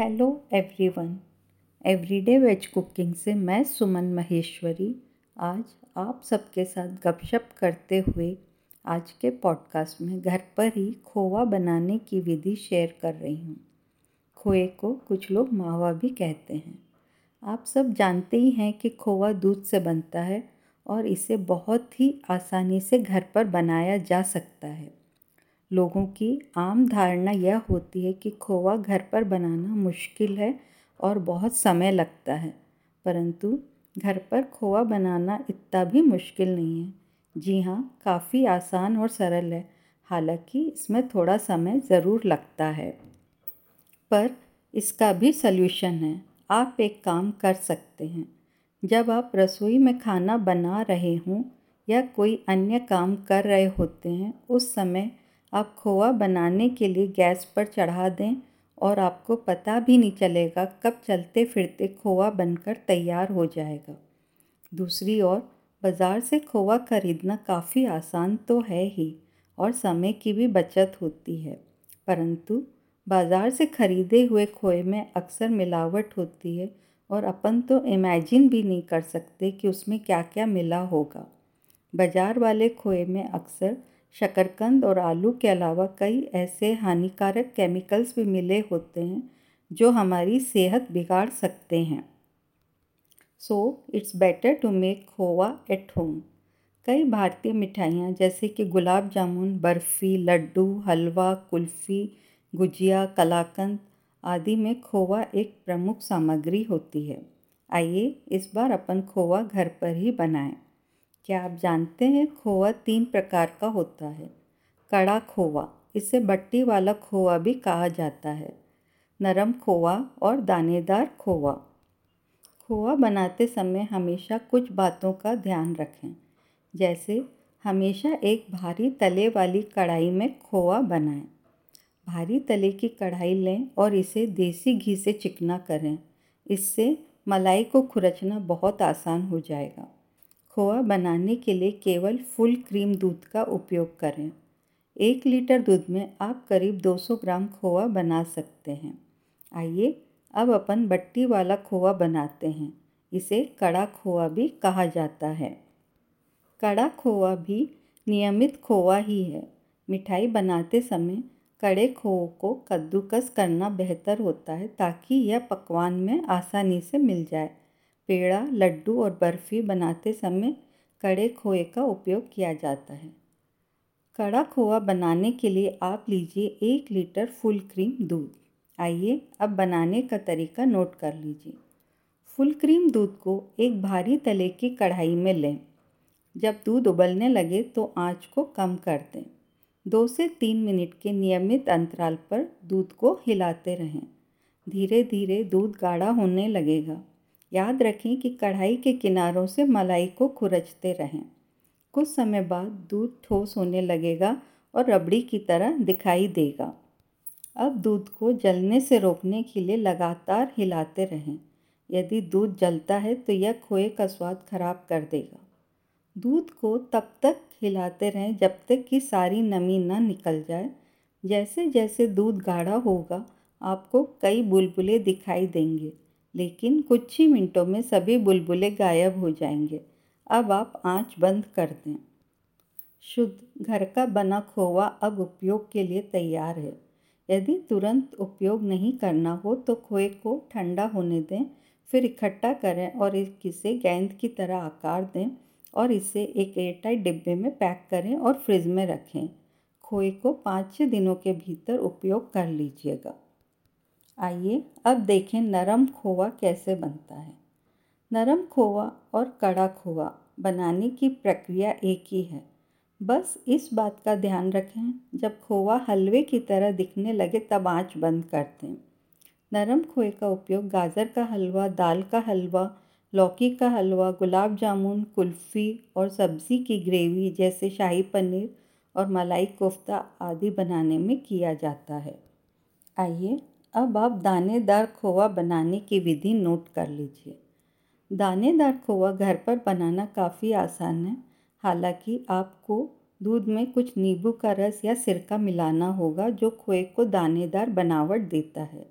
Hello everyone everyday veg cooking से मैं सुमन महेश्वरी। आज आप सबके साथ गपशप करते हुए आज के पॉडकास्ट में घर पर ही खोवा बनाने की विधि शेयर कर रही हूँ। खोए को कुछ लोग मावा भी कहते हैं। आप सब जानते ही हैं कि खोवा दूध से बनता है और इसे बहुत ही आसानी से घर पर बनाया जा सकता है। लोगों की आम धारणा यह होती है कि खोवा घर पर बनाना मुश्किल है और बहुत समय लगता है। परंतु घर पर खोवा बनाना इतना भी मुश्किल नहीं है। जी हाँ काफ़ी आसान और सरल है। हालाँकि इसमें थोड़ा समय ज़रूर लगता है। पर इसका भी सल्यूशन है। आप एक काम कर सकते हैं। जब आप रसोई में खाना बना रहे हों या कोई अन्य काम कर रहे होते हैं, उस समय आप खोआ बनाने के लिए गैस पर चढ़ा दें और आपको पता भी नहीं चलेगा कब चलते फिरते खोआ बनकर तैयार हो जाएगा। दूसरी ओर, बाज़ार से खोआ खरीदना काफ़ी आसान तो है ही और समय की भी बचत होती है। परंतु, बाज़ार से ख़रीदे हुए खोए में अक्सर मिलावट होती है और अपन तो इमेजिन भी नहीं कर सकते कि उसमें क्या क्या मिला होगा। बाज़ार वाले खोए में अक्सर शकरकंद और आलू के अलावा कई ऐसे हानिकारक केमिकल्स भी मिले होते हैं, जो हमारी सेहत बिगाड़ सकते हैं। So it's better to make khoa at home कई भारतीय मिठाइयाँ जैसे कि गुलाब जामुन, बर्फ़ी, लड्डू, हलवा, कुल्फ़ी, गुजिया, कलाकंद आदि में खोवा एक प्रमुख सामग्री होती है। आइए इस बार अपन खोवा घर पर ही बनाएँ। क्या आप जानते हैं खोआ तीन प्रकार का होता है? कड़ा खोआ, इसे बट्टी वाला खोआ भी कहा जाता है। नरम खोआ और दानेदार खोआ। खोआ बनाते समय हमेशा कुछ बातों का ध्यान रखें। जैसे, हमेशा एक भारी तले वाली कढ़ाई में खोआ बनाएँ। भारी तले की कढ़ाई लें और इसे देसी घी से चिकना करें। इससे मलाई को खुरचना बहुत आसान हो जाएगा। खोआ बनाने के लिए केवल फुल क्रीम दूध का उपयोग करें। एक लीटर दूध में आप करीब 200 ग्राम खोआ बना सकते हैं। आइए अब अपन बट्टी वाला खोआ बनाते हैं। इसे कड़ा खोआ भी कहा जाता है। कड़ा खोआ भी नियमित खोआ ही है। मिठाई बनाते समय कड़े खोए को कद्दूकस करना बेहतर होता है ताकि यह पकवान में आसानी से मिल जाए। पेड़ा, लड्डू और बर्फ़ी बनाते समय कड़े खोए का उपयोग किया जाता है। कड़ा खोआ बनाने के लिए आप लीजिए एक लीटर फुल क्रीम दूध। आइए अब बनाने का तरीका नोट कर लीजिए। फुल क्रीम दूध को एक भारी तले की कढ़ाई में लें। जब दूध उबलने लगे तो आँच को कम कर दें। दो से तीन मिनट के नियमित अंतराल पर दूध को हिलाते रहें। धीरे धीरे दूध गाढ़ा होने लगेगा। याद रखें कि कढ़ाई के किनारों से मलाई को खुरचते रहें। कुछ समय बाद दूध ठोस होने लगेगा और रबड़ी की तरह दिखाई देगा। अब दूध को जलने से रोकने के लिए लगातार हिलाते रहें। यदि दूध जलता है तो यह खोए का स्वाद खराब कर देगा। दूध को तब तक हिलाते रहें जब तक कि सारी नमी न निकल जाए। जैसे जैसे दूध गाढ़ा होगा, आपको कई बुलबुले दिखाई देंगे। लेकिन कुछ ही मिनटों में सभी बुलबुले गायब हो जाएँगे। अब आप आँच बंद कर दें। शुद्ध, घर का बना खोवा अब उपयोग के लिए तैयार है। यदि तुरंत उपयोग नहीं करना हो तो खोए को ठंडा होने दें, फिर इकट्ठा करें और इसे गेंद की तरह आकार दें और इसे एक एयरटाइट डिब्बे में पैक करें और फ्रिज में रखें। खोए को पाँच छः दिनों के भीतर उपयोग कर लीजिएगा। आइए अब देखें नरम खोवा कैसे बनता है। नरम खोवा और कड़ा खोवा बनाने की प्रक्रिया एक ही है। बस इस बात का ध्यान रखें, जब खोवा हलवे की तरह दिखने लगे तब आँच बंद कर दें। नरम खोए का उपयोग गाजर का हलवा, दाल का हलवा, लौकी का हलवा, गुलाब जामुन, कुल्फ़ी और सब्ज़ी की ग्रेवी जैसे शाही पनीर और मलाई कोफ्ता आदि बनाने में किया जाता है। आइए अब आप दानेदार खोवा बनाने की विधि नोट कर लीजिए। दानेदार खोवा घर पर बनाना काफ़ी आसान है। हालाँकि आपको दूध में कुछ नींबू का रस या सिरका मिलाना होगा जो खोए को दानेदार बनावट देता है।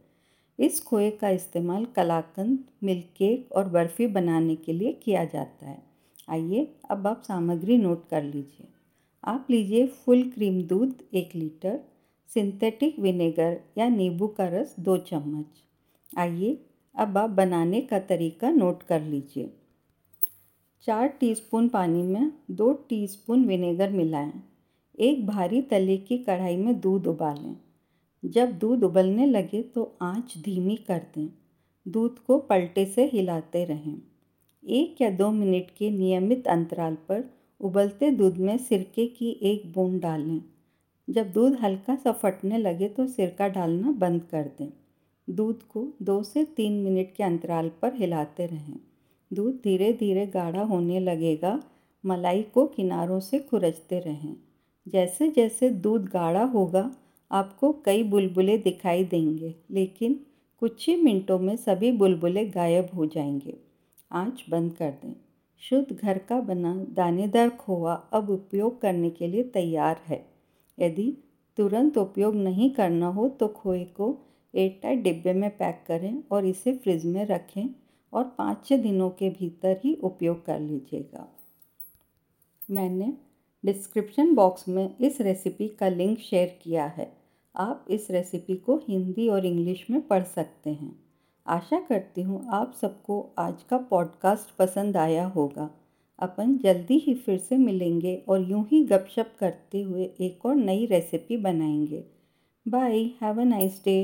इस खोए का इस्तेमाल कलाकंद मिल्क केक और बर्फ़ी बनाने के लिए किया जाता है। आइए अब आप सामग्री नोट कर लीजिए। आप लीजिए फुल क्रीम दूध एक लीटर सिंथेटिक विनेगर या नींबू का रस दो चम्मच। आइए अब आप बनाने का तरीका नोट कर लीजिए। चार टीस्पून पानी में दो टीस्पून विनेगर मिलाएँ। एक भारी तले की कढ़ाई में दूध उबालें। जब दूध उबलने लगे तो आँच धीमी कर दें। दूध को पलटे से हिलाते रहें। एक या दो मिनट के नियमित अंतराल पर उबलते दूध में सिरके की एक बूंद डालें। जब दूध हल्का सा फटने लगे तो सिरका डालना बंद कर दें। दूध को दो से तीन मिनट के अंतराल पर हिलाते रहें। दूध धीरे धीरे गाढ़ा होने लगेगा, मलाई को किनारों से खुरचते रहें। जैसे जैसे दूध गाढ़ा होगा, आपको कई बुलबुले दिखाई देंगे, लेकिन कुछ ही मिनटों में सभी बुलबुले गायब हो जाएँगे। आँच बंद कर दें। शुद्ध घर का बना दानेदार खोआ अब उपयोग करने के लिए तैयार है। यदि तुरंत उपयोग नहीं करना हो तो खोए को एयरटाइट डिब्बे में पैक करें और इसे फ्रिज में रखें और पाँच छः दिनों के भीतर ही उपयोग कर लीजिएगा। मैंने डिस्क्रिप्शन बॉक्स में इस रेसिपी का लिंक शेयर किया है। आप इस रेसिपी को हिंदी और इंग्लिश में पढ़ सकते हैं। आशा करती हूँ आप सबको आज का पॉडकास्ट पसंद आया होगा। अपन जल्दी ही फिर से मिलेंगे और यूँ ही गपशप करते हुए एक और नई रेसिपी बनाएँगे। Bye have a nice day